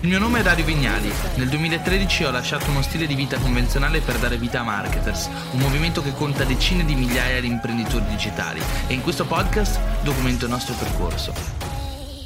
Il mio nome è Dario Vignali. Nel 2013 ho lasciato uno stile di vita convenzionale per dare vita a Marketers, un movimento che conta decine di migliaia di imprenditori digitali e in questo podcast documento il nostro percorso.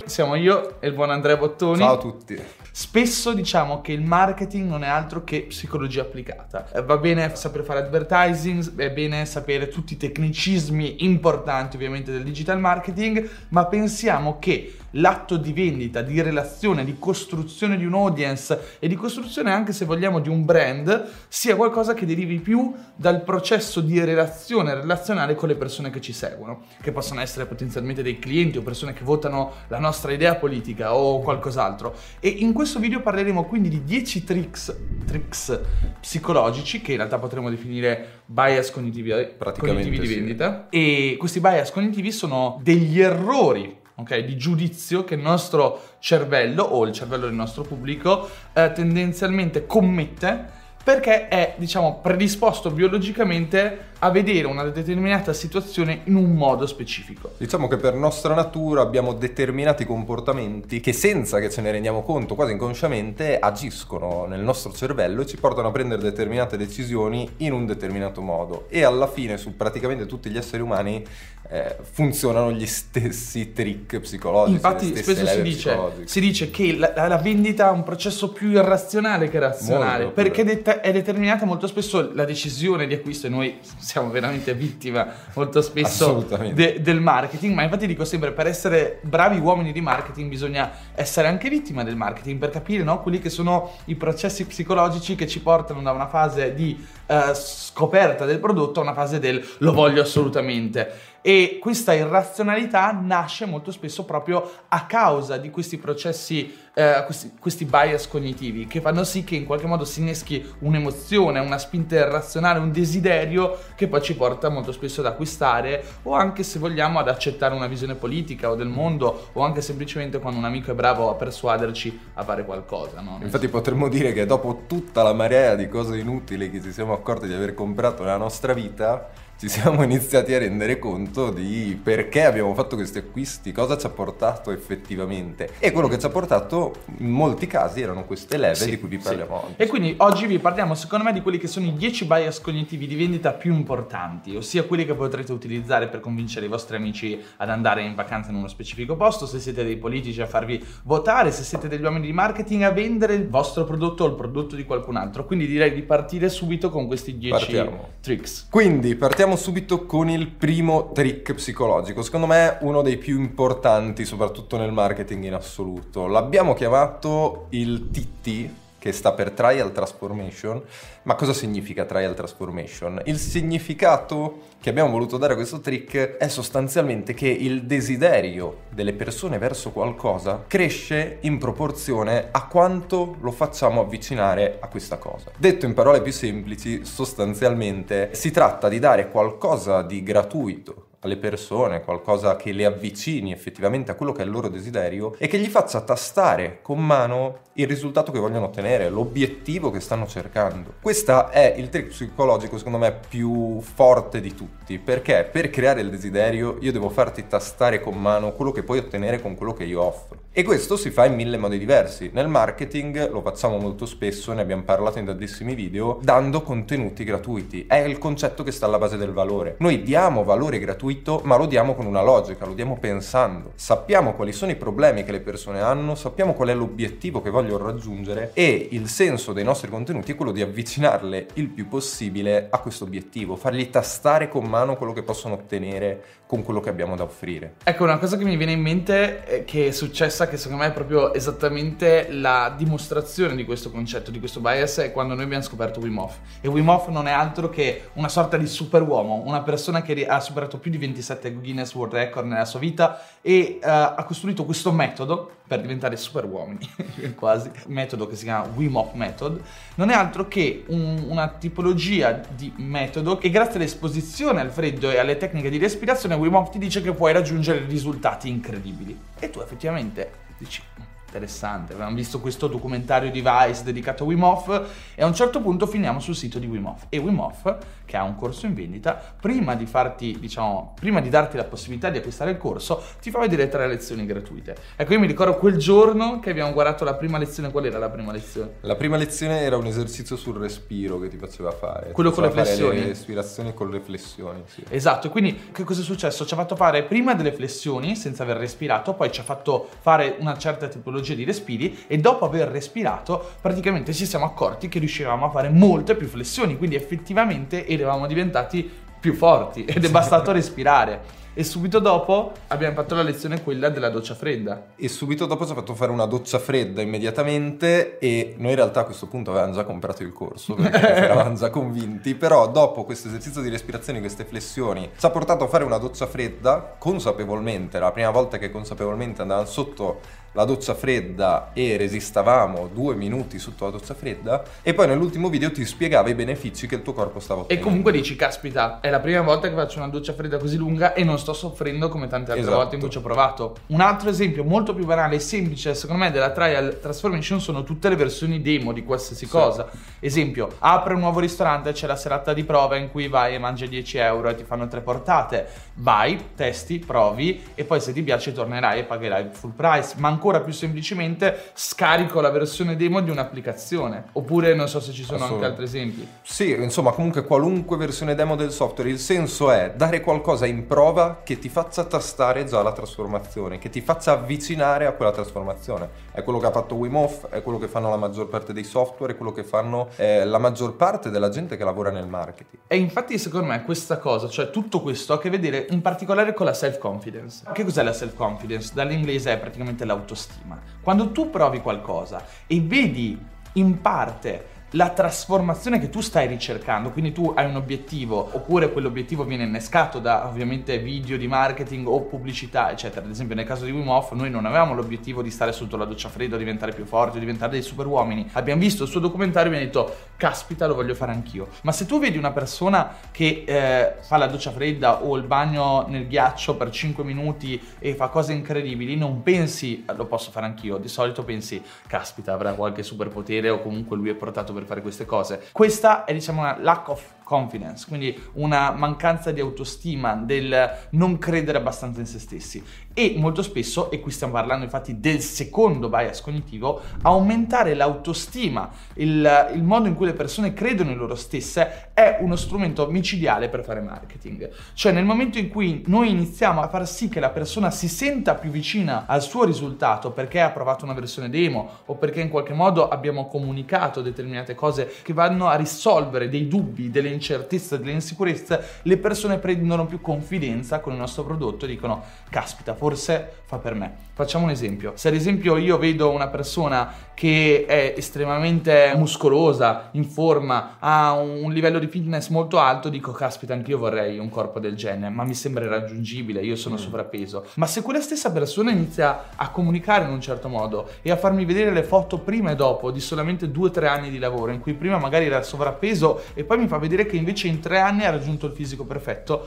Siamo io e il buon Andrea Bottoni. Ciao a tutti. Spesso diciamo che il marketing non è altro che psicologia applicata. Eh, va bene sapere fare advertising, è bene sapere tutti i tecnicismi importanti ovviamente del digital marketing, ma pensiamo che l'atto di vendita, di relazione, di costruzione di un audience e di costruzione anche se vogliamo di un brand sia qualcosa che derivi più dal processo di relazione relazionale con le persone che ci seguono, che possono essere potenzialmente dei clienti o persone che votano la nostra idea politica o qualcos'altro. E in questo video parleremo quindi di 10 tricks, tricks psicologici che in realtà potremmo definire bias cognitivi, cognitivi di vendita. E questi bias cognitivi sono degli errori okay, di giudizio che il nostro cervello o il cervello del nostro pubblico eh, tendenzialmente commette perché è, diciamo, predisposto biologicamente a vedere una determinata situazione in un modo specifico. Diciamo che per nostra natura abbiamo determinati comportamenti che senza che ce ne rendiamo conto, quasi inconsciamente, agiscono nel nostro cervello e ci portano a prendere determinate decisioni in un determinato modo. E alla fine su praticamente tutti gli esseri umani eh, funzionano gli stessi trick psicologici. Infatti spesso si dice, si dice, che la, la, vendita è un processo più irrazionale che razionale, molto perché det- è determinata molto spesso la decisione di acquisto e noi siamo veramente vittima molto spesso de- del marketing, ma infatti dico sempre per essere bravi uomini di marketing bisogna essere anche vittima del marketing per capire no, quelli che sono i processi psicologici che ci portano da una fase di uh, scoperta del prodotto a una fase del lo voglio assolutamente. E questa irrazionalità nasce molto spesso proprio a causa di questi processi, eh, questi, questi, bias cognitivi che fanno sì che in qualche modo si inneschi un'emozione, una spinta irrazionale, un desiderio che poi ci porta molto spesso ad acquistare o anche se vogliamo ad accettare una visione politica o del mondo o anche semplicemente quando un amico è bravo a persuaderci a fare qualcosa. No? Infatti potremmo dire che dopo tutta la marea di cose inutili che ci siamo accorti di aver comprato nella nostra vita, ci siamo iniziati a rendere conto di perché abbiamo fatto questi acquisti, cosa ci ha portato effettivamente. E quello che ci ha portato in molti casi erano queste leve sì, di cui vi parliamo sì. oggi. E quindi oggi vi parliamo secondo me di quelli che sono i 10 bias cognitivi di vendita più importanti, ossia quelli che potrete utilizzare per convincere i vostri amici ad andare in vacanza in uno specifico posto, se siete dei politici a farvi votare, se siete degli uomini di marketing a vendere il vostro prodotto o il prodotto di qualcun altro. Quindi direi di partire subito con questi 10 partiamo. tricks. Quindi partiamo partiamo subito con il primo trick psicologico, secondo me uno dei più importanti, soprattutto nel marketing in assoluto. L'abbiamo chiamato il TT, che sta per Trial Transformation. Ma cosa significa Trial Transformation? Il significato che abbiamo voluto dare a questo trick è sostanzialmente che il desiderio delle persone verso qualcosa cresce in proporzione a quanto lo facciamo avvicinare a questa cosa. Detto in parole più semplici, sostanzialmente si tratta di dare qualcosa di gratuito alle persone, qualcosa che le avvicini effettivamente a quello che è il loro desiderio e che gli faccia tastare con mano il risultato che vogliono ottenere, l'obiettivo che stanno cercando. Questo è il trick psicologico secondo me più forte di tutti, perché per creare il desiderio io devo farti tastare con mano quello che puoi ottenere con quello che io offro. E questo si fa in mille modi diversi. Nel marketing lo facciamo molto spesso, ne abbiamo parlato in tantissimi video, dando contenuti gratuiti. È il concetto che sta alla base del valore. Noi diamo valore gratuito, ma lo diamo con una logica, lo diamo pensando. Sappiamo quali sono i problemi che le persone hanno, sappiamo qual è l'obiettivo che vogliono voglio raggiungere e il senso dei nostri contenuti è quello di avvicinarle il più possibile a questo obiettivo, fargli tastare con mano quello che possono ottenere con quello che abbiamo da offrire. Ecco, una cosa che mi viene in mente è che è successa, che secondo me è proprio esattamente la dimostrazione di questo concetto, di questo bias, è quando noi abbiamo scoperto Wim Hof. E Wim Hof non è altro che una sorta di superuomo, una persona che ha superato più di 27 Guinness World Record nella sua vita e uh, ha costruito questo metodo per diventare superuomini, quasi, metodo che si chiama Wim Hof Method, non è altro che un, una tipologia di metodo che grazie all'esposizione al freddo e alle tecniche di respirazione Wim ti dice che puoi raggiungere risultati incredibili. E tu effettivamente dici, interessante. Abbiamo visto questo documentario di Vice dedicato a Wim Hof e a un certo punto finiamo sul sito di Wim Hof. E Wim Hof, che ha un corso in vendita, prima di farti, diciamo, prima di darti la possibilità di acquistare il corso, ti fa vedere tre lezioni gratuite. Ecco, io mi ricordo quel giorno che abbiamo guardato la prima lezione. Qual era la prima lezione? La prima lezione era un esercizio sul respiro che ti faceva fare. Quello con le flessioni. Le respirazioni con le flessioni, sì. Esatto, quindi che cosa è successo? Ci ha fatto fare prima delle flessioni senza aver respirato, poi ci ha fatto fare una certa tipologia di respiri e dopo aver respirato praticamente ci siamo accorti che riuscivamo a fare molte più flessioni, quindi effettivamente eravamo diventati più forti ed è bastato respirare. E subito dopo abbiamo fatto la lezione quella della doccia fredda. E subito dopo ci ha fatto fare una doccia fredda immediatamente e noi in realtà a questo punto avevamo già comprato il corso perché eravamo già convinti, però dopo questo esercizio di respirazione, queste flessioni, ci ha portato a fare una doccia fredda consapevolmente, la prima volta che consapevolmente andavamo sotto la doccia fredda e resistavamo due minuti sotto la doccia fredda e poi nell'ultimo video ti spiegava i benefici che il tuo corpo stava ottenendo. E comunque dici, caspita, è la prima volta che faccio una doccia fredda così lunga e non sto soffrendo come tante altre Esatto. volte in cui ci ho provato. Un altro esempio molto più banale e semplice, secondo me, della trial transformation sono tutte le versioni demo di qualsiasi cosa. Esempio, apre un nuovo ristorante, c'è la serata di prova in cui vai e mangi 10 euro e ti fanno tre portate. Vai, testi, provi e poi se ti piace tornerai e pagherai il full price. Ma ancora più semplicemente scarico la versione demo di un'applicazione. Oppure non so se ci sono anche altri esempi. Sì, insomma, comunque qualunque versione demo del software, il senso è dare qualcosa in prova che ti faccia tastare già la trasformazione, che ti faccia avvicinare a quella trasformazione. È quello che ha fatto Wim Hof, è quello che fanno la maggior parte dei software, è quello che fanno eh, la maggior parte della gente che lavora nel marketing. E infatti secondo me questa cosa, cioè tutto questo ha a che vedere in particolare con la self-confidence. Che cos'è la self-confidence? Dall'inglese è praticamente l'autostima. Quando tu provi qualcosa e vedi in parte la trasformazione che tu stai ricercando, quindi tu hai un obiettivo oppure quell'obiettivo viene innescato da ovviamente video di marketing o pubblicità, eccetera. Ad esempio nel caso di Wim Hof noi non avevamo l'obiettivo di stare sotto la doccia fredda, diventare più forti, diventare dei super uomini. Abbiamo visto il suo documentario e abbiamo detto caspita lo voglio fare anch'io. Ma se tu vedi una persona che eh, fa la doccia fredda o il bagno nel ghiaccio per 5 minuti e fa cose incredibili, non pensi lo posso fare anch'io, di solito pensi caspita avrà qualche superpotere o comunque lui è portato per fare queste cose. Questa è diciamo una lack of confidence, quindi una mancanza di autostima, del non credere abbastanza in se stessi. E molto spesso, e qui stiamo parlando infatti del secondo bias cognitivo, aumentare l'autostima, il, il modo in cui le persone credono in loro stesse è uno strumento micidiale per fare marketing. Cioè nel momento in cui noi iniziamo a far sì che la persona si senta più vicina al suo risultato perché ha provato una versione demo o perché in qualche modo abbiamo comunicato determinate cose che vanno a risolvere dei dubbi, delle incertezze, delle insicurezze, le persone prendono più confidenza con il nostro prodotto e dicono caspita, forse fa per me. Facciamo un esempio. Se ad esempio io vedo una persona che è estremamente muscolosa, in forma, ha un livello di fitness molto alto, dico caspita, anch'io vorrei un corpo del genere, ma mi sembra irraggiungibile, io sono sovrappeso. Ma se quella stessa persona inizia a comunicare in un certo modo e a farmi vedere le foto prima e dopo di solamente 2-3 anni di lavoro, in cui prima magari era sovrappeso e poi mi fa vedere che invece in 3 anni ha raggiunto il fisico perfetto,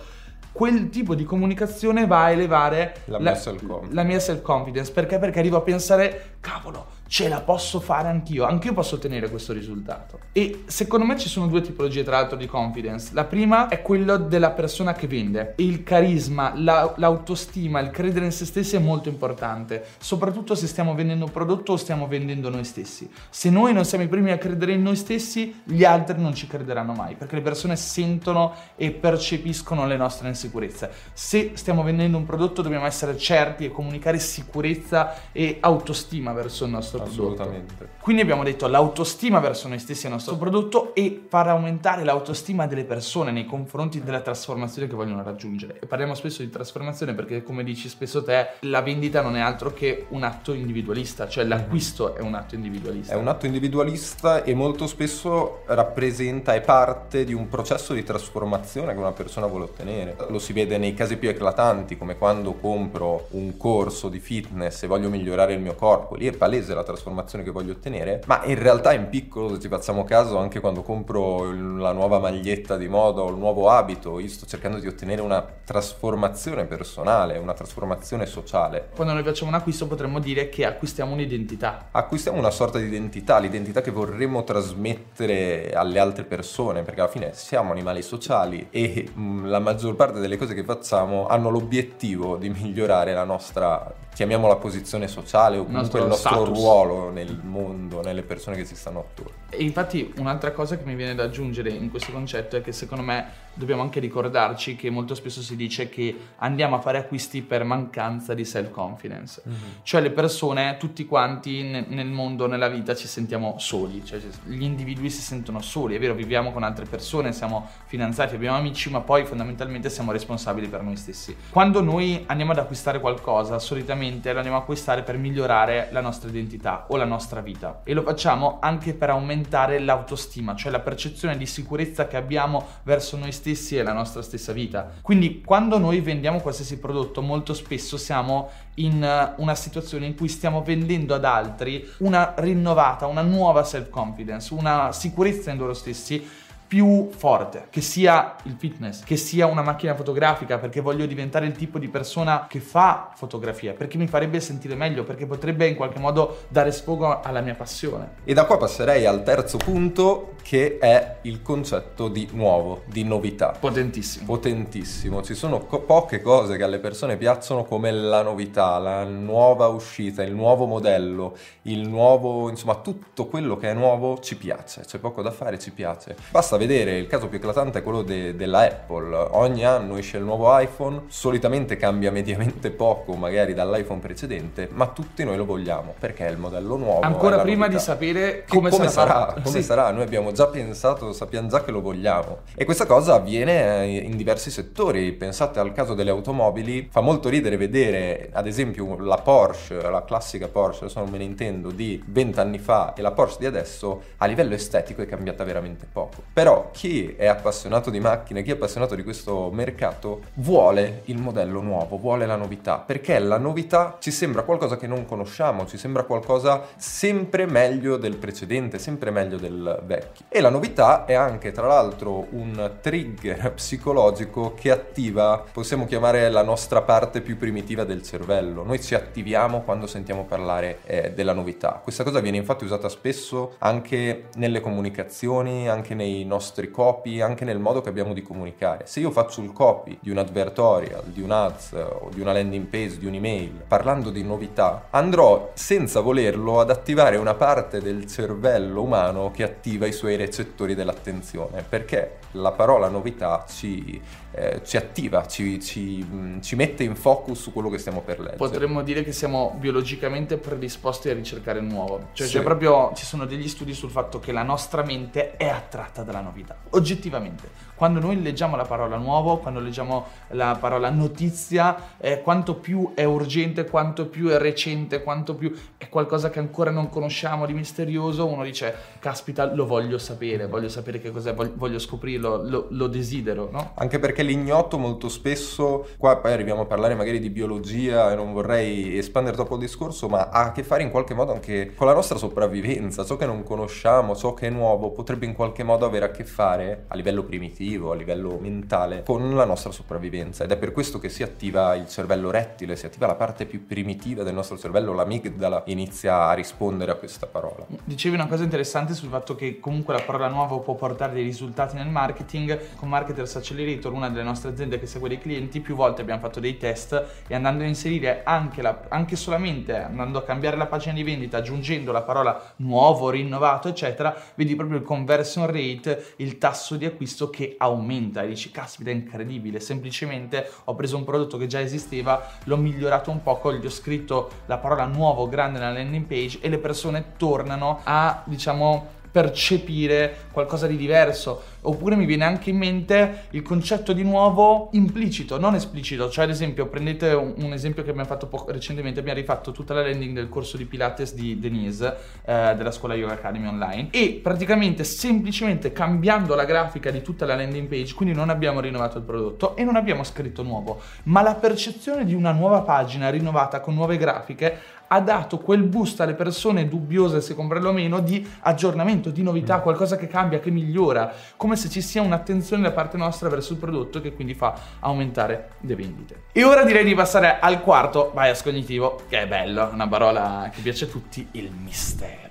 quel tipo di comunicazione va a elevare La la mia self-confidence. Perché? Perché arrivo a pensare, cavolo, ce la posso fare anch'io, anch'io posso ottenere questo risultato. E secondo me ci sono due tipologie tra l'altro di confidence. La prima è quello della persona che vende. Il carisma, la- l'autostima, il credere in se stessi è molto importante, soprattutto se stiamo vendendo un prodotto o stiamo vendendo noi stessi. Se noi non siamo i primi a credere in noi stessi, gli altri non ci crederanno mai, perché le persone sentono e percepiscono le nostre insicurezze. Se stiamo vendendo un prodotto dobbiamo essere certi e comunicare sicurezza e autostima verso il nostro. Assolutamente. Quindi abbiamo detto l'autostima verso noi stessi e il nostro prodotto e far aumentare l'autostima delle persone nei confronti della trasformazione che vogliono raggiungere. E parliamo spesso di trasformazione perché, come dici spesso te, la vendita non è altro che un atto individualista, cioè l'acquisto è un atto individualista. È un atto individualista e molto spesso rappresenta, è parte di un processo di trasformazione che una persona vuole ottenere. Lo si vede nei casi più eclatanti, come quando compro un corso di fitness e voglio migliorare il mio corpo. Lì è palese la della trasformazione che voglio ottenere, ma in realtà in piccolo, se ci facciamo caso, anche quando compro la nuova maglietta di moda o il nuovo abito, io sto cercando di ottenere una trasformazione personale, una trasformazione sociale. Quando noi facciamo un acquisto potremmo dire che acquistiamo un'identità. Acquistiamo una sorta di identità, l'identità che vorremmo trasmettere alle altre persone, perché alla fine siamo animali sociali e mm, la maggior parte delle cose che facciamo hanno l'obiettivo di migliorare la nostra chiamiamola posizione sociale o comunque il nostro, nostro ruolo nel mondo, nelle persone che ci stanno attorno. E infatti un'altra cosa che mi viene da aggiungere in questo concetto è che secondo me dobbiamo anche ricordarci che molto spesso si dice che andiamo a fare acquisti per mancanza di self-confidence. Mm-hmm. Cioè le persone, tutti quanti ne- nel mondo, nella vita ci sentiamo soli, cioè gli individui si sentono soli, è vero, viviamo con altre persone, siamo fidanzati, abbiamo amici, ma poi fondamentalmente siamo responsabili per noi stessi. Quando noi andiamo ad acquistare qualcosa, solitamente lo andiamo a acquistare per migliorare la nostra identità o la nostra vita e lo facciamo anche per aumentare l'autostima, cioè la percezione di sicurezza che abbiamo verso noi stessi e la nostra stessa vita. Quindi quando noi vendiamo qualsiasi prodotto molto spesso siamo in eh, una situazione in cui stiamo vendendo ad altri una rinnovata, una nuova self-confidence, una sicurezza in loro stessi più forte, che sia il fitness, che sia una macchina fotografica, perché voglio diventare il tipo di persona che fa fotografia, perché mi farebbe sentire meglio, perché potrebbe in qualche modo dare sfogo alla mia passione. E da qua passerei al terzo punto che è il concetto di nuovo, di novità. Potentissimo. Potentissimo. Ci sono co- poche cose che alle persone piacciono come la novità, la nuova uscita, il nuovo modello, il nuovo, insomma, tutto quello che è nuovo ci piace, c'è poco da fare, ci piace. Basta vedere, il caso più eclatante è quello de- della Apple. Ogni anno esce il nuovo iPhone, solitamente cambia mediamente poco magari dall'iPhone precedente, ma tutti noi lo vogliamo perché è il modello nuovo. Ancora prima novità. di sapere come, come sarà. sarà come sì. sarà, noi abbiamo già pensato, sappiamo già che lo vogliamo. E questa cosa avviene eh, in diversi settori. Pensate al caso delle automobili, fa molto ridere vedere ad esempio la Porsche, la classica Porsche, adesso non me ne intendo, di 20 anni fa e la Porsche di adesso a livello estetico è cambiata veramente poco. Però chi è appassionato di macchine, chi è appassionato di questo mercato vuole il modello nuovo, vuole la novità, perché la novità ci sembra qualcosa che non conosciamo, ci sembra qualcosa sempre meglio del precedente, sempre meglio del vecchio. E la novità è anche, tra l'altro, un trigger psicologico che attiva, possiamo chiamare la nostra parte più primitiva del cervello. Noi ci attiviamo quando sentiamo parlare eh, della novità. Questa cosa viene infatti usata spesso anche nelle comunicazioni, anche nei nostri copy, anche nel modo che abbiamo di comunicare. Se io faccio il copy di un advertorial, di un ads o di una landing page, di un'email, parlando di novità, andrò senza volerlo ad attivare una parte del cervello umano che attiva i suoi suoi recettori dell'attenzione, perché la parola novità ci, eh, ci attiva, ci, ci, mm, ci, mette in focus su quello che stiamo per leggere. Potremmo dire che siamo biologicamente predisposti a ricercare il nuovo, cioè, sì. cioè proprio ci sono degli studi sul fatto che la nostra mente è attratta dalla novità, oggettivamente. Quando noi leggiamo la parola nuovo, quando leggiamo la parola notizia, eh, quanto più è urgente, quanto più è recente, quanto più è qualcosa che ancora non conosciamo di misterioso, uno dice, caspita, lo voglio sapere, voglio sapere che cos'è, voglio scoprirlo, lo, lo desidero, no? Anche perché l'ignoto molto spesso, qua poi arriviamo a parlare magari di biologia e non vorrei espandere troppo il discorso, ma ha a che fare in qualche modo anche con la nostra sopravvivenza, ciò che non conosciamo, ciò che è nuovo, potrebbe in qualche modo avere a che fare a livello primitivo, a livello mentale, con la nostra sopravvivenza ed è per questo che si attiva il cervello rettile, si attiva la parte più primitiva del nostro cervello, l'amigdala inizia a rispondere a questa parola. Dicevi una cosa interessante sul fatto che comunque la parola nuova può portare dei risultati nel marketing, con Marketers Accelerator una delle nostre aziende che segue dei clienti, più volte abbiamo fatto dei test e andando a inserire anche, la, anche solamente andando a cambiare la pagina di vendita, aggiungendo la parola nuovo, rinnovato, eccetera, vedi proprio il conversion rate, il tasso di acquisto che aumenta e dici caspita è incredibile, semplicemente ho preso un prodotto che già esisteva, l'ho migliorato un poco, gli ho scritto la parola nuovo grande nella landing page e le persone tornano a diciamo percepire qualcosa di diverso. Oppure mi viene anche in mente il concetto di nuovo implicito, non esplicito. Cioè, ad esempio, prendete un, un esempio che abbiamo fatto poco, recentemente, abbiamo rifatto tutta la landing del corso di Pilates di Denise, eh, della scuola Yoga Academy online, e praticamente semplicemente cambiando la grafica di tutta la landing page, quindi non abbiamo rinnovato il prodotto e non abbiamo scritto nuovo, ma la percezione di una nuova pagina rinnovata con nuove grafiche ha dato quel boost alle persone dubbiose se comprarlo o meno di aggiornamento, di novità, mm. qualcosa che cambia, che migliora, come se ci sia un'attenzione da parte nostra verso il prodotto che quindi fa aumentare le vendite. E ora direi di passare al quarto bias cognitivo, che è bello, una parola che piace a tutti, il mistero.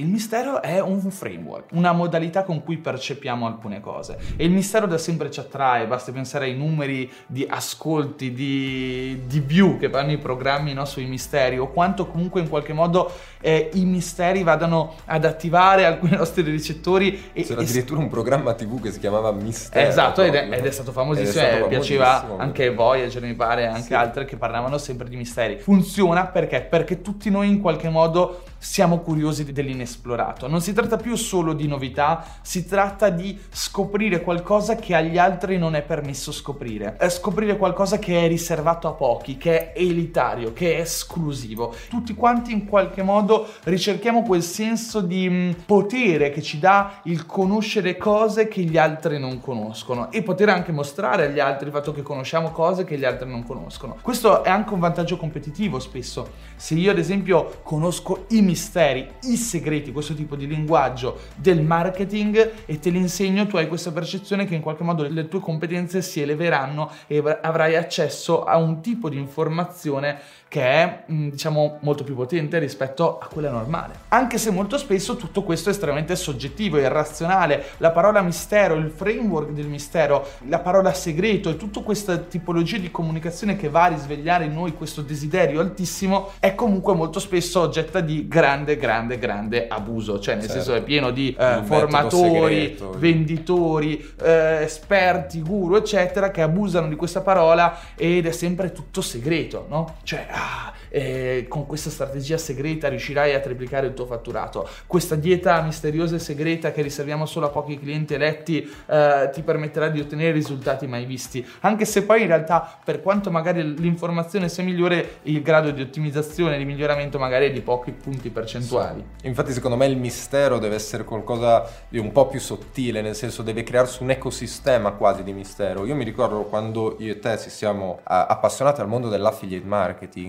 Il mistero è un framework, una modalità con cui percepiamo alcune cose. E il mistero da sempre ci attrae, basta pensare ai numeri di ascolti, di, di view che fanno i programmi no, sui misteri, o quanto comunque in qualche modo eh, i misteri vadano ad attivare alcuni nostri ricettori. E, C'era addirittura un programma TV che si chiamava Mistero. Esatto, ed è, ed è, stato famosissimo, è stato eh, piaceva anche Voyager, mi pare, anche sì. altre che parlavano sempre di misteri. Funziona perché? Perché tutti noi in qualche modo siamo curiosi dell'inesplorato. Non si tratta più solo di novità, si tratta di scoprire qualcosa che agli altri non è permesso scoprire. Scoprire qualcosa che è riservato a pochi, che è elitario, che è esclusivo. Tutti quanti in qualche modo ricerchiamo quel senso di mm, potere che ci dà il conoscere cose che gli altri non conoscono e poter anche mostrare agli altri il fatto che conosciamo cose che gli altri non conoscono. Questo è anche un vantaggio competitivo spesso. Se io ad esempio conosco i misteri, i segreti, questo tipo di linguaggio del marketing e te li insegno, tu hai questa percezione che in qualche modo le tue competenze si eleveranno e avrai accesso a un tipo di informazione che è mm, diciamo molto più potente rispetto a quella normale. Anche se molto spesso tutto questo è estremamente soggettivo, irrazionale, la parola mistero, il framework del mistero, la parola segreto e tutta questa tipologia di comunicazione che va a risvegliare in noi questo desiderio altissimo è comunque molto spesso oggetto di grande, grande, grande abuso, cioè nel certo. senso è pieno di eh, formatori, segreto. venditori, eh, esperti, guru, eccetera, che abusano di questa parola ed è sempre tutto segreto, no? Cioè, ah, eh, con questa strategia segreta riuscirai a triplicare il tuo fatturato. Questa dieta misteriosa e segreta che riserviamo solo a pochi clienti eletti eh, ti permetterà di ottenere risultati mai visti. Anche se poi in realtà, per quanto magari l'informazione sia migliore, il grado di ottimizzazione e di miglioramento magari è di pochi punti percentuali. Sì. Infatti, secondo me il mistero deve essere qualcosa di un po' più sottile, nel senso deve crearsi un ecosistema quasi di mistero. Io mi ricordo quando io e te ci siamo appassionati al mondo dell'affiliate marketing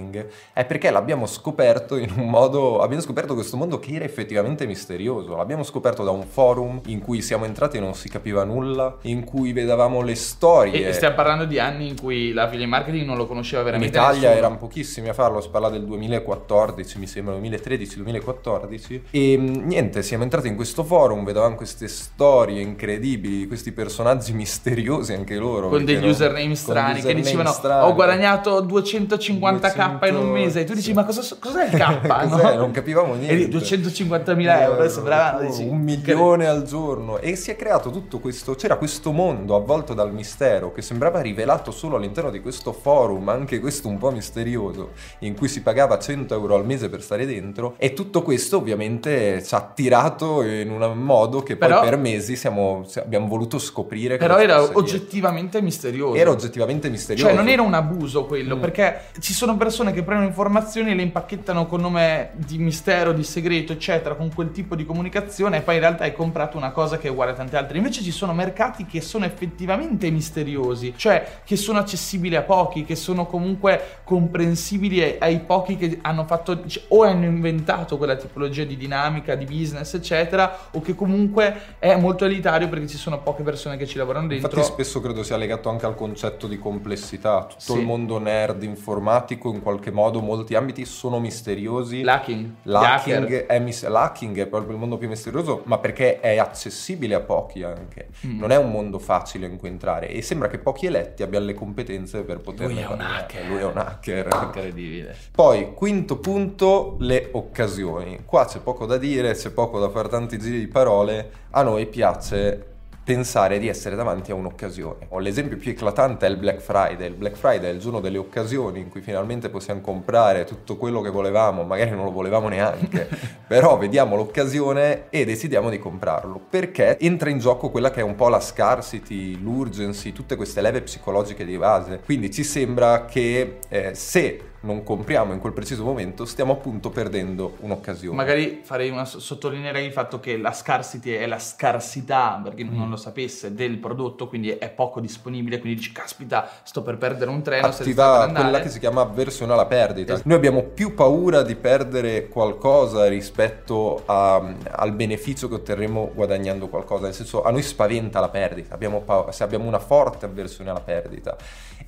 è perché l'abbiamo scoperto in un modo, abbiamo scoperto questo mondo che era effettivamente misterioso, l'abbiamo scoperto da un forum in cui siamo entrati e non si capiva nulla, in cui vedevamo le storie. E stiamo parlando di anni in cui la figlia marketing non lo conosceva veramente In Italia nessuno. erano pochissimi a farlo, si parla del 2014, mi sembra 2013-2014 e mm, niente, siamo entrati in questo forum, vedevamo queste storie incredibili, questi personaggi misteriosi anche loro. Con degli username strani che dicevano strani. ho guadagnato 250k 200... in un mese e tu dici ma cosa, cos'è il K? cos'è? No? Non capivamo niente. E 250.000 euro, adesso bravano. Dici, un milione che... al giorno e si è creato tutto questo, c'era questo mondo avvolto dal mistero che sembrava rivelato solo all'interno di questo forum, anche questo un po' misterioso, in cui si pagava 100 euro al mese per stare dentro e tutto questo ovviamente ci ha attirato in un modo che poi però, per mesi siamo, abbiamo voluto scoprire. Però era oggettivamente misterioso. Era oggettivamente misterioso. Cioè non era un abuso quello, mm. perché ci sono persone che prendono informazioni e le impacchettano con nome di mistero, di segreto, eccetera, con quel tipo di comunicazione e poi in realtà hai comprato una cosa che è uguale a tante altre. Invece ci sono mercati che sono effettivamente misteriosi, cioè che sono accessibili a pochi, che sono comunque comprensibili ai pochi che hanno fatto o hanno inventato quella tipologia di dinamica, di business, eccetera, o che comunque è molto elitario perché ci sono poche persone che ci lavorano dentro. Infatti spesso credo sia legato anche al concetto di complessità, tutto sì. il mondo nerd informatico in qualche modo molti ambiti sono misteriosi. L'hacking. L'hacking è, mis- l'hacking è, proprio il mondo più misterioso, ma perché è accessibile a pochi anche. Mm. Non è un mondo facile in cui entrare e sembra che pochi eletti abbiano le competenze per poter Lui è un hacker. Lui è un hacker. Incredibile. Poi, quinto punto, le occasioni. Qua c'è poco da dire, c'è poco da fare tanti giri di parole. A noi piace pensare di essere davanti a un'occasione. L'esempio più eclatante è il Black Friday. Il Black Friday è il giorno delle occasioni in cui finalmente possiamo comprare tutto quello che volevamo, magari non lo volevamo neanche, però vediamo l'occasione e decidiamo di comprarlo. Perché entra in gioco quella che è un po' la scarcity, l'urgency, tutte queste leve psicologiche di base. Quindi ci sembra che eh, se non compriamo in quel preciso momento, stiamo appunto perdendo un'occasione. Magari farei una sottolineerei il fatto che la scarcity è la scarsità, per chi mm. non lo sapesse, del prodotto, quindi è poco disponibile, quindi dici caspita, sto per perdere un treno. Attiva quella che si chiama avversione alla perdita. Esatto. Noi abbiamo più paura di perdere qualcosa rispetto a, al beneficio che otterremo guadagnando qualcosa, nel senso a noi spaventa la perdita, abbiamo paura, se abbiamo una forte avversione alla perdita.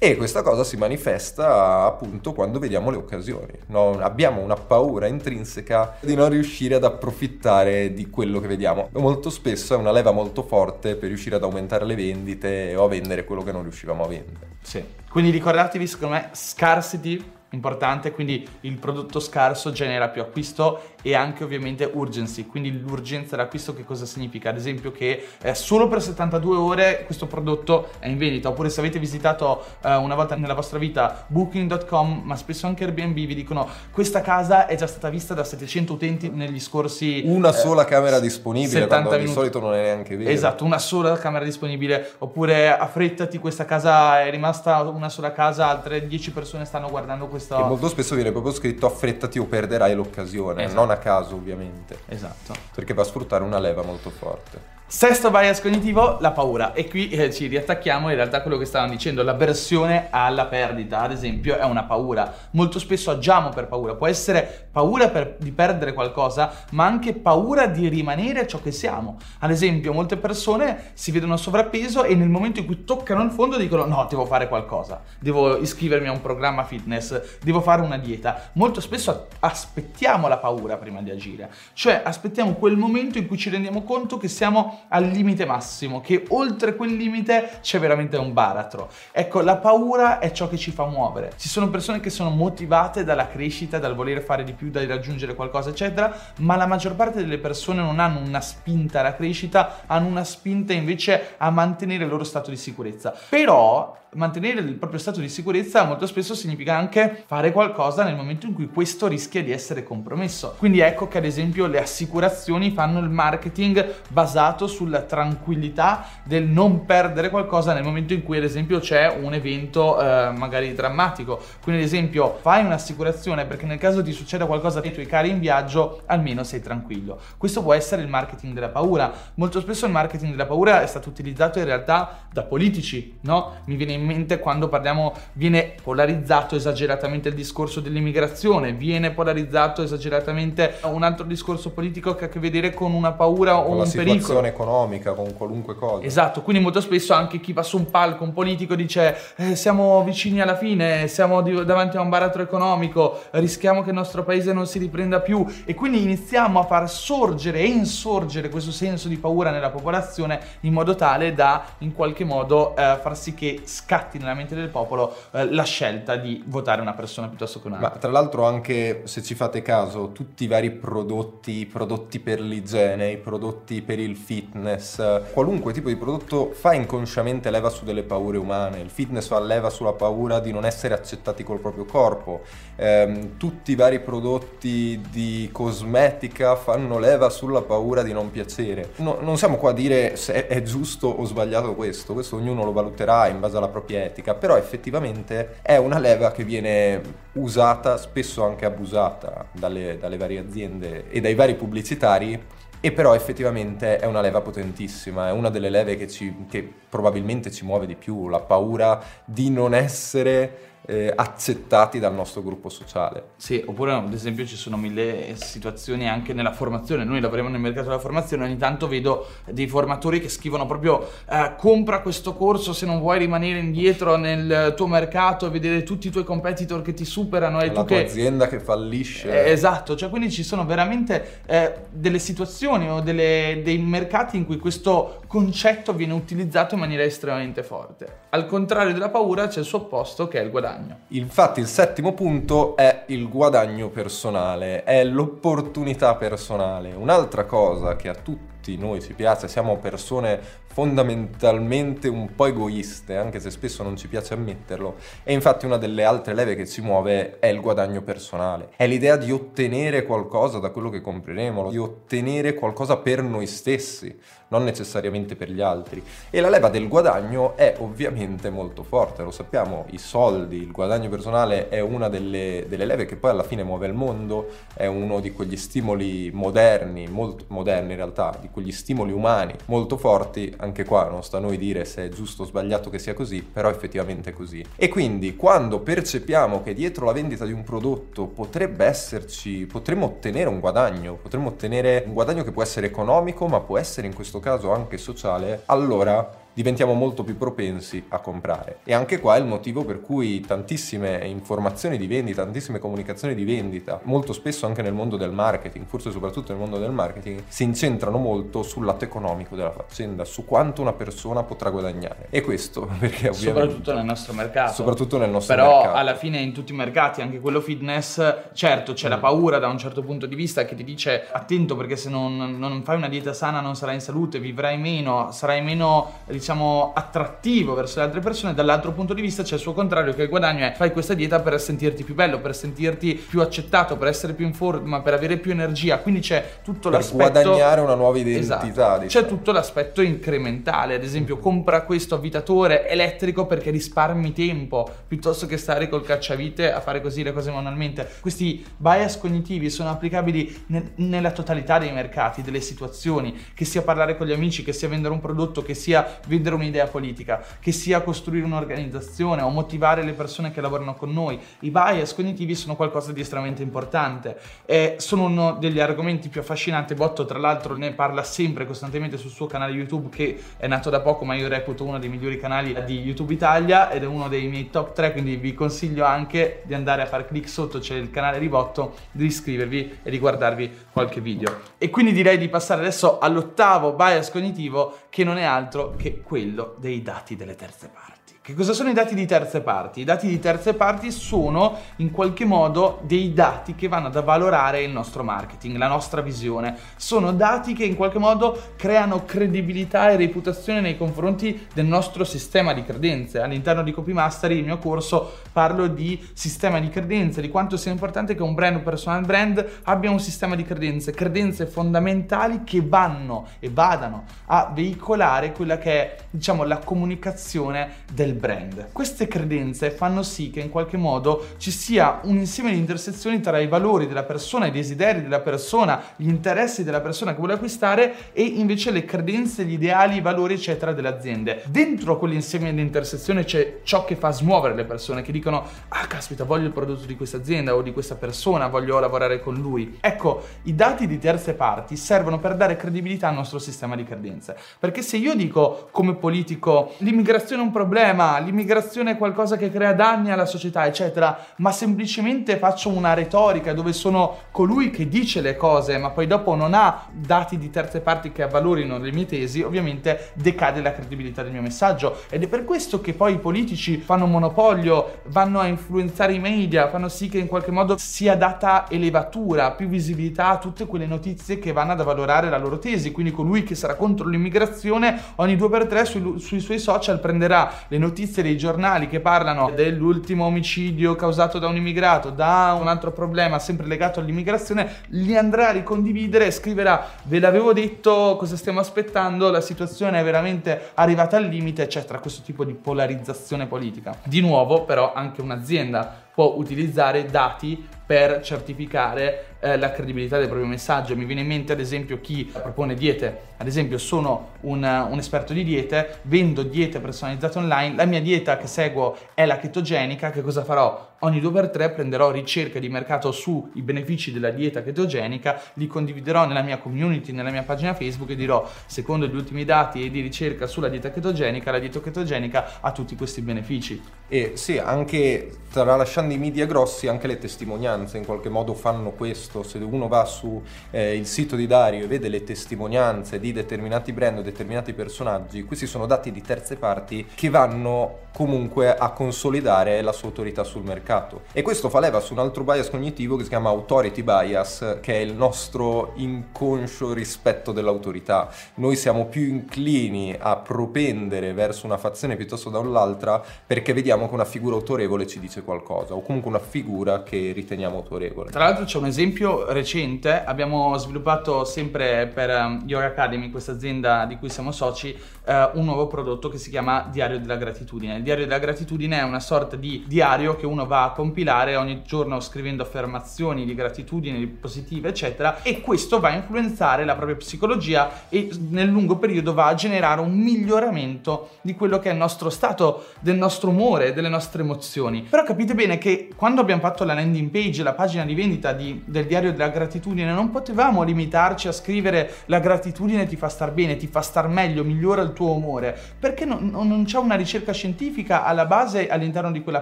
E questa cosa si manifesta appunto quando vediamo le occasioni. No? Abbiamo una paura intrinseca di non riuscire ad approfittare di quello che vediamo. Molto spesso è una leva molto forte per riuscire ad aumentare le vendite o a vendere quello che non riuscivamo a vendere. Sì. Quindi ricordatevi, secondo me, scarcity importante, quindi il prodotto scarso genera più acquisto e anche ovviamente urgency, quindi l'urgenza dell'acquisto che cosa significa? Ad esempio che eh, solo per 72 ore questo prodotto è in vendita, oppure se avete visitato eh, una volta nella vostra vita booking.com, ma spesso anche Airbnb vi dicono questa casa è già stata vista da 700 utenti negli scorsi una eh, sola camera disponibile, quando minuti. di solito non è neanche vero. Esatto, una sola camera disponibile, oppure affrettati, questa casa è rimasta una sola casa, altre 10 persone stanno guardando questa. Che molto spesso viene proprio scritto affrettati o perderai l'occasione, esatto. non a caso ovviamente. Esatto. Perché va a sfruttare una leva molto forte. Sesto bias cognitivo, la paura. E qui eh, ci riattacchiamo in realtà a quello che stavano dicendo, l'avversione alla perdita, ad esempio, è una paura. Molto spesso agiamo per paura. Può essere paura per, di perdere qualcosa, ma anche paura di rimanere ciò che siamo. Ad esempio, molte persone si vedono a sovrappeso e nel momento in cui toccano il fondo dicono no, devo fare qualcosa, devo iscrivermi a un programma fitness, devo fare una dieta. Molto spesso aspettiamo la paura prima di agire. Cioè aspettiamo quel momento in cui ci rendiamo conto che siamo al limite massimo, che oltre quel limite c'è veramente un baratro. Ecco, la paura è ciò che ci fa muovere. Ci sono persone che sono motivate dalla crescita, dal voler fare di più, dal raggiungere qualcosa, eccetera, ma la maggior parte delle persone non hanno una spinta alla crescita, hanno una spinta invece a mantenere il loro stato di sicurezza. Però mantenere il proprio stato di sicurezza molto spesso significa anche fare qualcosa nel momento in cui questo rischia di essere compromesso. Quindi ecco che ad esempio le assicurazioni fanno il marketing basato sulla tranquillità del non perdere qualcosa nel momento in cui ad esempio c'è un evento eh, magari drammatico. Quindi ad esempio fai un'assicurazione perché nel caso ti succeda qualcosa ai tuoi cari in viaggio almeno sei tranquillo. Questo può essere il marketing della paura. Molto spesso il marketing della paura è stato utilizzato in realtà da politici, no? Mi viene in mente quando parliamo, viene polarizzato esageratamente il discorso dell'immigrazione, viene polarizzato esageratamente un altro discorso politico che ha a che vedere con una paura o con un pericolo. Economica, con qualunque cosa. Esatto, quindi molto spesso anche chi va su un palco, un politico dice eh, siamo vicini alla fine, siamo di- davanti a un baratro economico, rischiamo che il nostro paese non si riprenda più e quindi iniziamo a far sorgere e insorgere questo senso di paura nella popolazione in modo tale da in qualche modo eh, far sì che scatti nella mente del popolo eh, la scelta di votare una persona piuttosto che un'altra. Ma tra l'altro anche se ci fate caso, tutti i vari prodotti, i prodotti per l'igiene, i prodotti per il fitness, qualunque tipo di prodotto fa inconsciamente leva su delle paure umane. Il fitness fa leva sulla paura di non essere accettati col proprio corpo. Eh, tutti i vari prodotti di cosmetica fanno leva sulla paura di non piacere. No, non siamo qua a dire se è giusto o sbagliato questo, questo ognuno lo valuterà in base alla propria etica, però effettivamente è una leva che viene usata, spesso anche abusata dalle, dalle varie aziende e dai vari pubblicitari e però effettivamente è una leva potentissima, è una delle leve che, ci, che probabilmente ci muove di più, la paura di non essere eh, accettati dal nostro gruppo sociale. Sì, oppure ad esempio ci sono mille situazioni anche nella formazione, noi lavoriamo nel mercato della formazione, ogni tanto vedo dei formatori che scrivono proprio eh, compra questo corso se non vuoi rimanere indietro nel tuo mercato e vedere tutti i tuoi competitor che ti superano e la tu tua che... azienda che fallisce. Eh, esatto, cioè quindi ci sono veramente eh, delle situazioni o delle, dei mercati in cui questo concetto viene utilizzato in maniera estremamente forte. Al contrario della paura c'è il suo opposto che è il guadagno guadagno. Infatti il settimo punto è il guadagno personale, è l'opportunità personale. Un'altra cosa che a tutti noi ci piace, siamo persone fondamentalmente un po' egoiste, anche se spesso non ci piace ammetterlo, e infatti una delle altre leve che ci muove è il guadagno personale, è l'idea di ottenere qualcosa da quello che compreremo, di ottenere qualcosa per noi stessi, non necessariamente per gli altri. E la leva del guadagno è ovviamente molto forte, lo sappiamo, i soldi, il guadagno personale è una delle, delle leve che poi alla fine muove il mondo, è uno di quegli stimoli moderni, molto moderni in realtà, di quegli stimoli umani molto forti anche qua non sta a noi dire se è giusto o sbagliato che sia così, però effettivamente è così. E quindi quando percepiamo che dietro la vendita di un prodotto potrebbe esserci, potremmo ottenere un guadagno, potremmo ottenere un guadagno che può essere economico, ma può essere in questo caso anche sociale, allora diventiamo molto più propensi a comprare. E anche qua è il motivo per cui tantissime informazioni di vendita, tantissime comunicazioni di vendita, molto spesso anche nel mondo del marketing, forse soprattutto nel mondo del marketing, si incentrano molto sul lato economico della faccenda, su quanto una persona potrà guadagnare. E questo perché ovviamente... Soprattutto nel nostro mercato. Soprattutto nel nostro Però mercato. alla fine in tutti i mercati, anche quello fitness, certo c'è mm. la paura da un certo punto di vista che ti dice attento perché se non, non fai una dieta sana non sarai in salute, vivrai meno, sarai meno diciamo, attrattivo verso le altre persone, dall'altro punto di vista c'è il suo contrario, che il guadagno è fai questa dieta per sentirti più bello, per sentirti più accettato, per essere più in forma, per avere più energia. Quindi c'è tutto per l'aspetto. guadagnare una nuova identità. Esatto. Diciamo. C'è tutto l'aspetto incrementale. Ad esempio, compra questo avvitatore elettrico perché risparmi tempo piuttosto che stare col cacciavite a fare così le cose manualmente. Questi bias cognitivi sono applicabili ne- nella totalità dei mercati, delle situazioni, che sia parlare con gli amici, che sia vendere un prodotto, che sia vendere un'idea politica, che sia costruire un'organizzazione o motivare le persone che lavorano con noi. I bias cognitivi sono qualcosa di estremamente importante e sono uno degli argomenti più affascinanti. Botto, tra l'altro, ne parla sempre costantemente sul suo canale YouTube che è nato da poco, ma io reputo uno dei migliori canali di YouTube Italia ed è uno dei miei top 3, quindi vi consiglio anche di andare a fare clic sotto, c'è il canale di Botto, di iscrivervi e di guardarvi qualche video. E quindi direi di passare adesso all'ottavo bias cognitivo che non è altro che quello dei dati delle terze parti. Che cosa sono i dati di terze parti? I dati di terze parti sono in qualche modo dei dati che vanno ad avvalorare il nostro marketing, la nostra visione. Sono dati che in qualche modo creano credibilità e reputazione nei confronti del nostro sistema di credenze. All'interno di Copy Mastery, il mio corso, parlo di sistema di credenze, di quanto sia importante che un brand, un personal brand abbia un sistema di credenze, credenze fondamentali che vanno e vadano a veicolare quella che è, diciamo, la comunicazione del del brand. Queste credenze fanno sì che in qualche modo ci sia un insieme di intersezioni tra i valori della persona, i desideri della persona, gli interessi della persona che vuole acquistare e invece le credenze, gli ideali, i valori eccetera delle aziende. Dentro quell'insieme di intersezione c'è ciò che fa smuovere le persone che dicono ah caspita voglio il prodotto di questa azienda o di questa persona, voglio lavorare con lui. Ecco, i dati di terze parti servono per dare credibilità al nostro sistema di credenze. Perché se io dico come politico l'immigrazione è un problema, problema, l'immigrazione è qualcosa che crea danni alla società, eccetera, ma semplicemente faccio una retorica dove sono colui che dice le cose, ma poi dopo non ha dati di terze parti che avvalorino le mie tesi, ovviamente decade la credibilità del mio messaggio. Ed è per questo che poi i politici fanno monopolio, vanno a influenzare i media, fanno sì che in qualche modo sia data elevatura, più visibilità a tutte quelle notizie che vanno ad avvalorare la loro tesi. Quindi colui che sarà contro l'immigrazione ogni due per tre sui, sui suoi social prenderà le notizie notizie dei giornali che parlano dell'ultimo omicidio causato da un immigrato, da un altro problema sempre legato all'immigrazione, li andrà a ricondividere e scriverà ve l'avevo detto, cosa stiamo aspettando, la situazione è veramente arrivata al limite, eccetera, questo tipo di polarizzazione politica. Di nuovo però anche un'azienda può utilizzare dati per certificare eh, la credibilità del proprio messaggio. Mi viene in mente ad esempio chi propone diete, ad esempio sono un, un, esperto di diete, vendo diete personalizzate online, la mia dieta che seguo è la chetogenica, che cosa farò? Ogni due per tre prenderò ricerche di mercato sui benefici della dieta chetogenica, li condividerò nella mia community, nella mia pagina Facebook e dirò, secondo gli ultimi dati di ricerca sulla dieta chetogenica, la dieta chetogenica ha tutti questi benefici. E sì, anche tralasciando i media grossi, anche le testimonianze in qualche modo fanno questo questo, se uno va sul eh, sito di Dario e vede le testimonianze di determinati brand o determinati personaggi, questi sono dati di terze parti che vanno comunque a consolidare la sua autorità sul mercato mercato. E questo fa leva su un altro bias cognitivo che si chiama authority bias, che è il nostro inconscio rispetto dell'autorità. Noi siamo più inclini a propendere verso una fazione piuttosto da un'altra perché vediamo che una figura autorevole ci dice qualcosa o comunque una figura che riteniamo autorevole. Tra l'altro c'è un esempio recente, abbiamo sviluppato sempre per um, Yoga Academy, questa azienda di cui siamo soci, uh, un nuovo prodotto che si chiama Diario della Gratitudine. Il Diario della Gratitudine è una sorta di diario che uno va compilare ogni giorno scrivendo affermazioni di gratitudine positive, eccetera, e questo va a influenzare la propria psicologia e nel lungo periodo va a generare un miglioramento di quello che è il nostro stato, del nostro umore, delle nostre emozioni. Però capite bene che quando abbiamo fatto la landing page, la pagina di vendita di, del diario della gratitudine, non potevamo limitarci a scrivere la gratitudine ti fa star bene, ti fa star meglio, migliora il tuo umore, perché non, non c'è una ricerca scientifica alla base all'interno di quella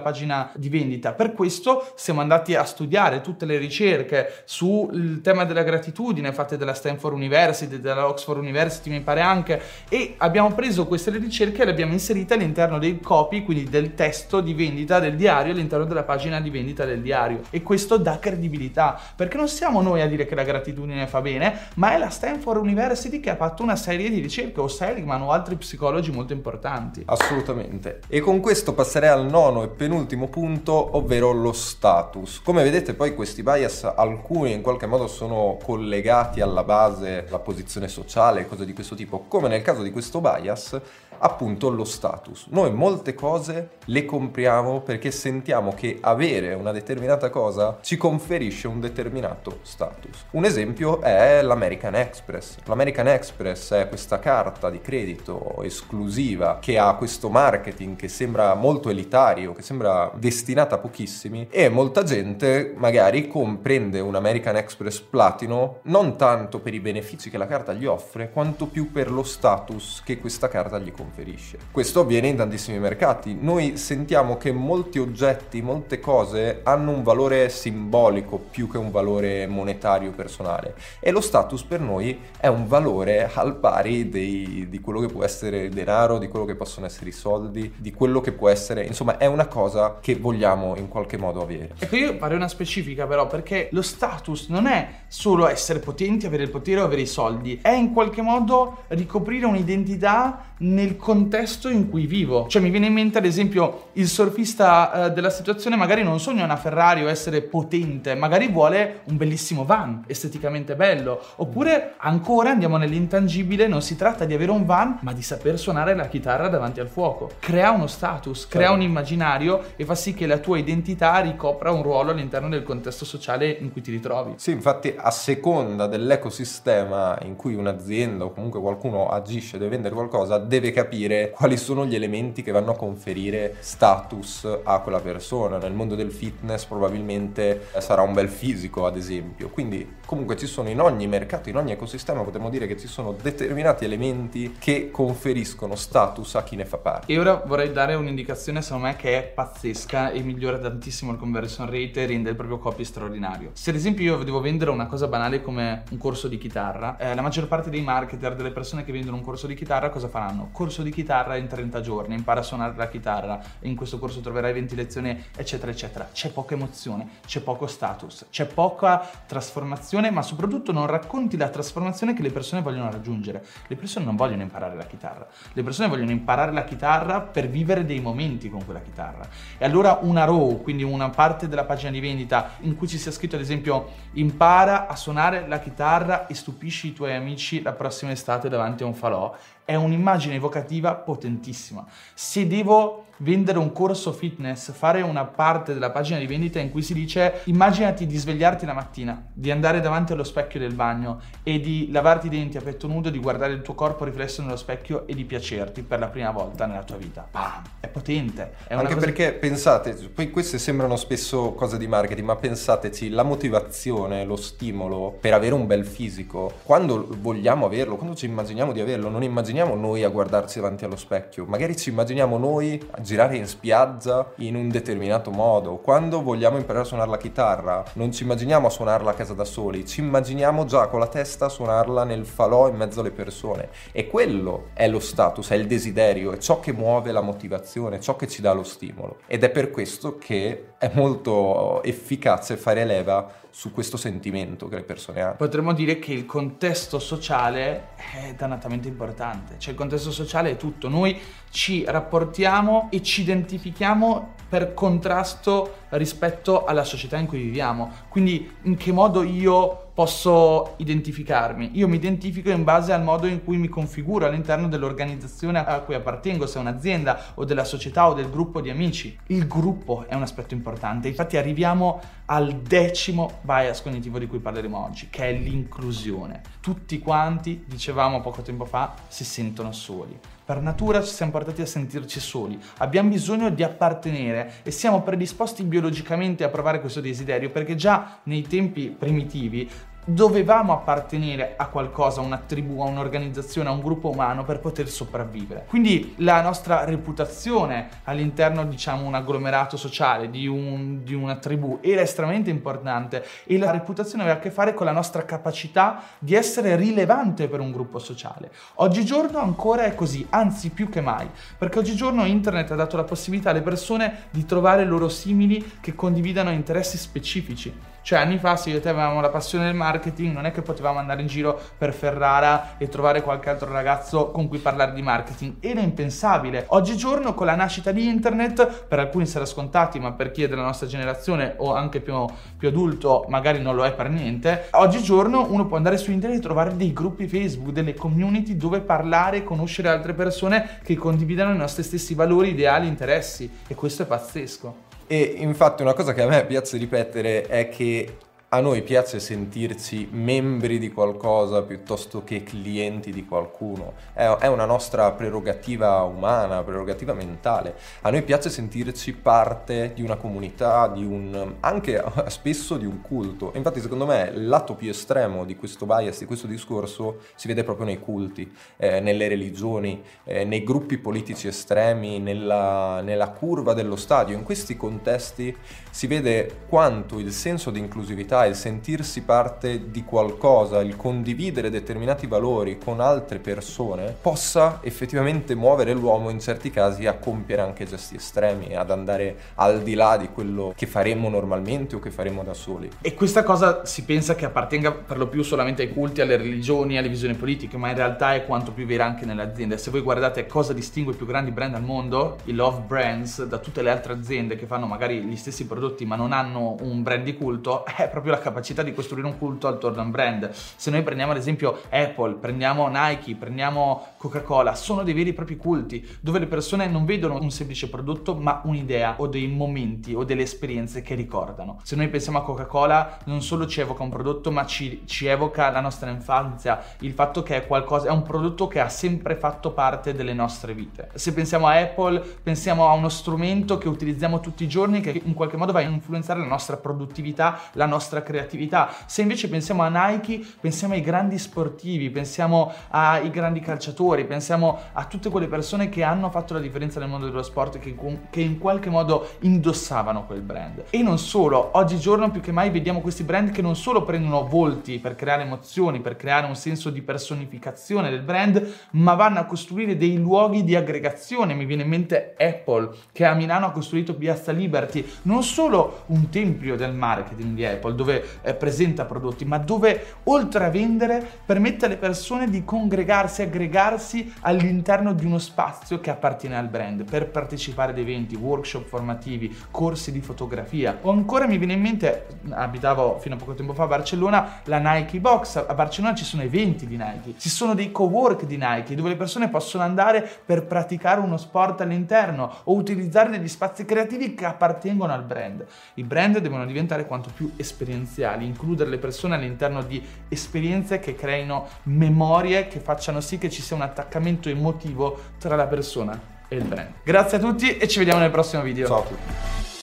pagina di vendita. Per questo siamo andati a studiare tutte le ricerche sul tema della gratitudine fatte dalla Stanford University, dalla Oxford University mi pare anche, e abbiamo preso queste ricerche e le abbiamo inserite all'interno dei copy, quindi del testo di vendita del diario all'interno della pagina di vendita del diario. E questo dà credibilità, perché non siamo noi a dire che la gratitudine fa bene, ma è la Stanford University che ha fatto una serie di ricerche, o Seligman o altri psicologi molto importanti. Assolutamente. E con questo passerei al nono e penultimo punto, ovvero lo status. Come vedete poi questi bias, alcuni in qualche modo sono collegati alla base, la posizione sociale, cose di questo tipo, come nel caso di questo bias, appunto lo status. Noi molte cose le compriamo perché sentiamo che avere una determinata cosa ci conferisce un determinato status. Un esempio è l'American Express. L'American Express è questa carta di credito esclusiva che ha questo marketing che sembra molto elitario, che sembra destinata a pochissimi e molta gente magari comprende un American Express Platino non tanto per i benefici che la carta gli offre, quanto più per lo status che questa carta gli conferisce conferisce. Questo avviene in tantissimi mercati. Noi sentiamo che molti oggetti, molte cose hanno un valore simbolico più che un valore monetario personale e lo status per noi è un valore al pari dei, di quello che può essere il denaro, di quello che possono essere i soldi, di quello che può essere, insomma, è una cosa che vogliamo in qualche modo avere. Ecco, io farei una specifica però perché lo status non è solo essere potenti, avere il potere o avere i soldi, è in qualche modo ricoprire un'identità nel contesto in cui vivo. Cioè mi viene in mente ad esempio il surfista eh, della situazione magari non sogna una Ferrari o essere potente, magari vuole un bellissimo van, esteticamente bello. Oppure ancora andiamo nell'intangibile, non si tratta di avere un van, ma di saper suonare la chitarra davanti al fuoco. Crea uno status, crea un immaginario e fa sì che la tua identità ricopra un ruolo all'interno del contesto sociale in cui ti ritrovi. Sì, infatti a seconda dell'ecosistema in cui un'azienda o comunque qualcuno agisce, deve vendere qualcosa, deve capire quali sono gli elementi che vanno a conferire status a quella persona. Nel mondo del fitness probabilmente sarà un bel fisico, ad esempio. Quindi comunque ci sono in ogni mercato, in ogni ecosistema, potremmo dire che ci sono determinati elementi che conferiscono status a chi ne fa parte. E ora vorrei dare un'indicazione secondo me che è pazzesca e migliora tantissimo il conversion rate e rende il proprio copy straordinario. Se ad esempio io devo vendere una cosa banale come un corso di chitarra, eh, la maggior parte dei marketer, delle persone che vendono un corso di chitarra cosa faranno? fanno corso di chitarra in 30 giorni, impara a suonare la chitarra, in questo corso troverai 20 lezioni, eccetera, eccetera. C'è poca emozione, c'è poco status, c'è poca trasformazione, ma soprattutto non racconti la trasformazione che le persone vogliono raggiungere. Le persone non vogliono imparare la chitarra, le persone vogliono imparare la chitarra per vivere dei momenti con quella chitarra. E allora una row, quindi una parte della pagina di vendita in cui ci sia scritto ad esempio impara a suonare la chitarra e stupisci i tuoi amici la prossima estate davanti a un falò, è un'immagine evocativa potentissima. Se devo vendere un corso fitness, fare una parte della pagina di vendita in cui si dice immaginati di svegliarti la mattina, di andare davanti allo specchio del bagno e di lavarti i denti a petto nudo, di guardare il tuo corpo riflesso nello specchio e di piacerti per la prima volta nella tua vita. Bam! È potente. È Anche cosa... perché pensate, poi queste sembrano spesso cose di marketing, ma pensateci, la motivazione, lo stimolo per avere un bel fisico, quando vogliamo averlo, quando ci immaginiamo di averlo, non immaginiamo noi a guardarci davanti allo specchio, magari ci immaginiamo noi girare in spiaggia in un determinato modo. Quando vogliamo imparare a suonare la chitarra, non ci immaginiamo a suonarla a casa da soli, ci immaginiamo già con la testa a suonarla nel falò in mezzo alle persone. E quello è lo status, è il desiderio, è ciò che muove la motivazione, ciò che ci dà lo stimolo. Ed è per questo che è molto efficace fare leva su questo sentimento che le persone hanno. Potremmo dire che il contesto sociale è dannatamente importante, cioè il contesto sociale è tutto, noi ci rapportiamo e ci identifichiamo per contrasto rispetto alla società in cui viviamo, quindi in che modo io posso identificarmi? Io mi identifico in base al modo in cui mi configuro all'interno dell'organizzazione a cui appartengo, se è un'azienda o della società o del gruppo di amici. Il gruppo è un aspetto importante, infatti arriviamo al decimo bias cognitivo di cui parleremo oggi, che è l'inclusione. Tutti quanti, dicevamo poco tempo fa, si sentono soli. Per natura ci siamo portati a sentirci soli, abbiamo bisogno di appartenere e siamo predisposti biologicamente a provare questo desiderio perché già nei tempi primitivi dovevamo appartenere a qualcosa, a una tribù, a un'organizzazione, a un gruppo umano per poter sopravvivere. Quindi la nostra reputazione all'interno, diciamo, un agglomerato sociale, di, un, di una tribù, era estremamente importante e la reputazione aveva a che fare con la nostra capacità di essere rilevante per un gruppo sociale. Oggigiorno ancora è così, anzi più che mai, perché oggigiorno internet ha dato la possibilità alle persone di trovare loro simili che condividano interessi specifici. Cioè anni fa se io e te avevamo la passione del marketing non è che potevamo andare in giro per Ferrara e trovare qualche altro ragazzo con cui parlare di marketing, era impensabile. Oggigiorno con la nascita di internet, per alcuni sarà scontati ma per chi è della nostra generazione o anche più, più adulto magari non lo è per niente, oggigiorno uno può andare su internet e trovare dei gruppi Facebook, delle community dove parlare e conoscere altre persone che condividono i nostri stessi valori, ideali, interessi e questo è pazzesco. E infatti una cosa che a me piace ripetere è che a noi piace sentirci membri di qualcosa piuttosto che clienti di qualcuno, è, una nostra prerogativa umana, prerogativa mentale. A noi piace sentirci parte di una comunità, di un, anche spesso di un culto. Infatti secondo me il lato più estremo di questo bias, di questo discorso, si vede proprio nei culti, eh, nelle religioni, eh, nei gruppi politici estremi, nella, nella curva dello stadio. In questi contesti si vede quanto il senso di inclusività il sentirsi parte di qualcosa, il condividere determinati valori con altre persone, possa effettivamente muovere l'uomo in certi casi a compiere anche gesti estremi, ad andare al di là di quello che faremmo normalmente o che faremmo da soli. E questa cosa si pensa che appartenga per lo più solamente ai culti, alle religioni, alle visioni politiche, ma in realtà è quanto più vera anche nelle aziende. Se voi guardate cosa distingue i più grandi brand al mondo, i love brands, da tutte le altre aziende che fanno magari gli stessi prodotti ma non hanno un brand di culto, è proprio la capacità di costruire un culto attorno a un brand. Se noi prendiamo ad esempio Apple, prendiamo Nike, prendiamo Coca-Cola, sono dei veri e propri culti dove le persone non vedono un semplice prodotto ma un'idea o dei momenti o delle esperienze che ricordano. Se noi pensiamo a Coca-Cola non solo ci evoca un prodotto ma ci, ci evoca la nostra infanzia, il fatto che è qualcosa, è un prodotto che ha sempre fatto parte delle nostre vite. Se pensiamo a Apple, pensiamo a uno strumento che utilizziamo tutti i giorni che in qualche modo va a influenzare la nostra produttività, la nostra creatività. Se invece pensiamo a Nike, pensiamo ai grandi sportivi, pensiamo ai grandi calciatori, pensiamo a tutte quelle persone che hanno fatto la differenza nel mondo dello sport, che, che in qualche modo indossavano quel brand. E non solo, oggigiorno più che mai vediamo questi brand che non solo prendono volti per creare emozioni, per creare un senso di personificazione del brand, ma vanno a costruire dei luoghi di aggregazione. Mi viene in mente Apple, che a Milano ha costruito Piazza Liberty, non solo un tempio del marketing di Apple, dove eh, presenta prodotti, ma dove oltre a vendere permette alle persone di congregarsi, aggregarsi all'interno di uno spazio che appartiene al brand per partecipare ad eventi, workshop formativi, corsi di fotografia. O ancora mi viene in mente, abitavo fino a poco tempo fa a Barcellona, la Nike Box. A Barcellona ci sono eventi di Nike, ci sono dei co-work di Nike dove le persone possono andare per praticare uno sport all'interno o utilizzare degli spazi creativi che appartengono al brand. I brand devono diventare quanto più esperienziali esperienziali, includere le persone all'interno di esperienze che creino memorie che facciano sì che ci sia un attaccamento emotivo tra la persona e il brand. Grazie a tutti e ci vediamo nel prossimo video. Ciao a tutti.